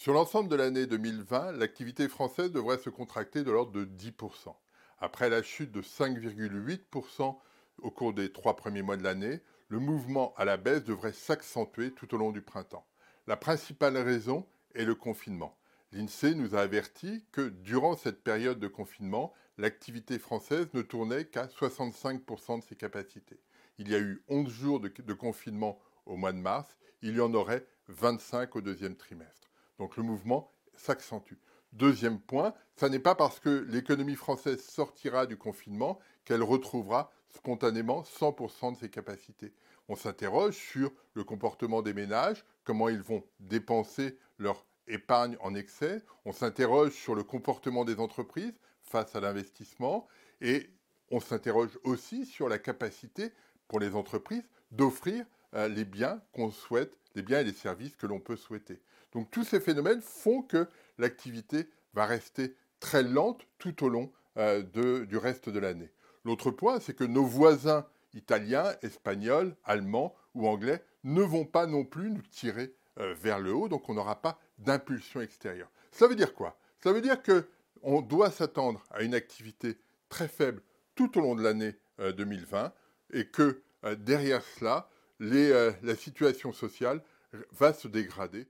Sur l'ensemble de l'année 2020, l'activité française devrait se contracter de l'ordre de 10%. Après la chute de 5,8% au cours des trois premiers mois de l'année, le mouvement à la baisse devrait s'accentuer tout au long du printemps. La principale raison est le confinement. L'INSEE nous a averti que durant cette période de confinement, l'activité française ne tournait qu'à 65% de ses capacités. Il y a eu 11 jours de, de confinement au mois de mars, il y en aurait 25 au deuxième trimestre. Donc le mouvement s'accentue. Deuxième point, ce n'est pas parce que l'économie française sortira du confinement qu'elle retrouvera spontanément 100% de ses capacités. On s'interroge sur le comportement des ménages, comment ils vont dépenser leur épargne en excès. On s'interroge sur le comportement des entreprises face à l'investissement et on s'interroge aussi sur la capacité pour les entreprises d'offrir les biens qu'on souhaite, les biens et les services que l'on peut souhaiter. Donc tous ces phénomènes font que l'activité va rester très lente tout au long euh, du reste de l'année. L'autre point, c'est que nos voisins italiens, espagnols, allemands ou anglais ne vont pas non plus nous tirer euh, vers le haut, donc on n'aura pas d'impulsion extérieure. Ça veut dire quoi? Ça veut dire qu'on doit s'attendre à une activité très faible tout au long de l'année 2020 et que derrière cela, euh, la situation sociale va se dégrader.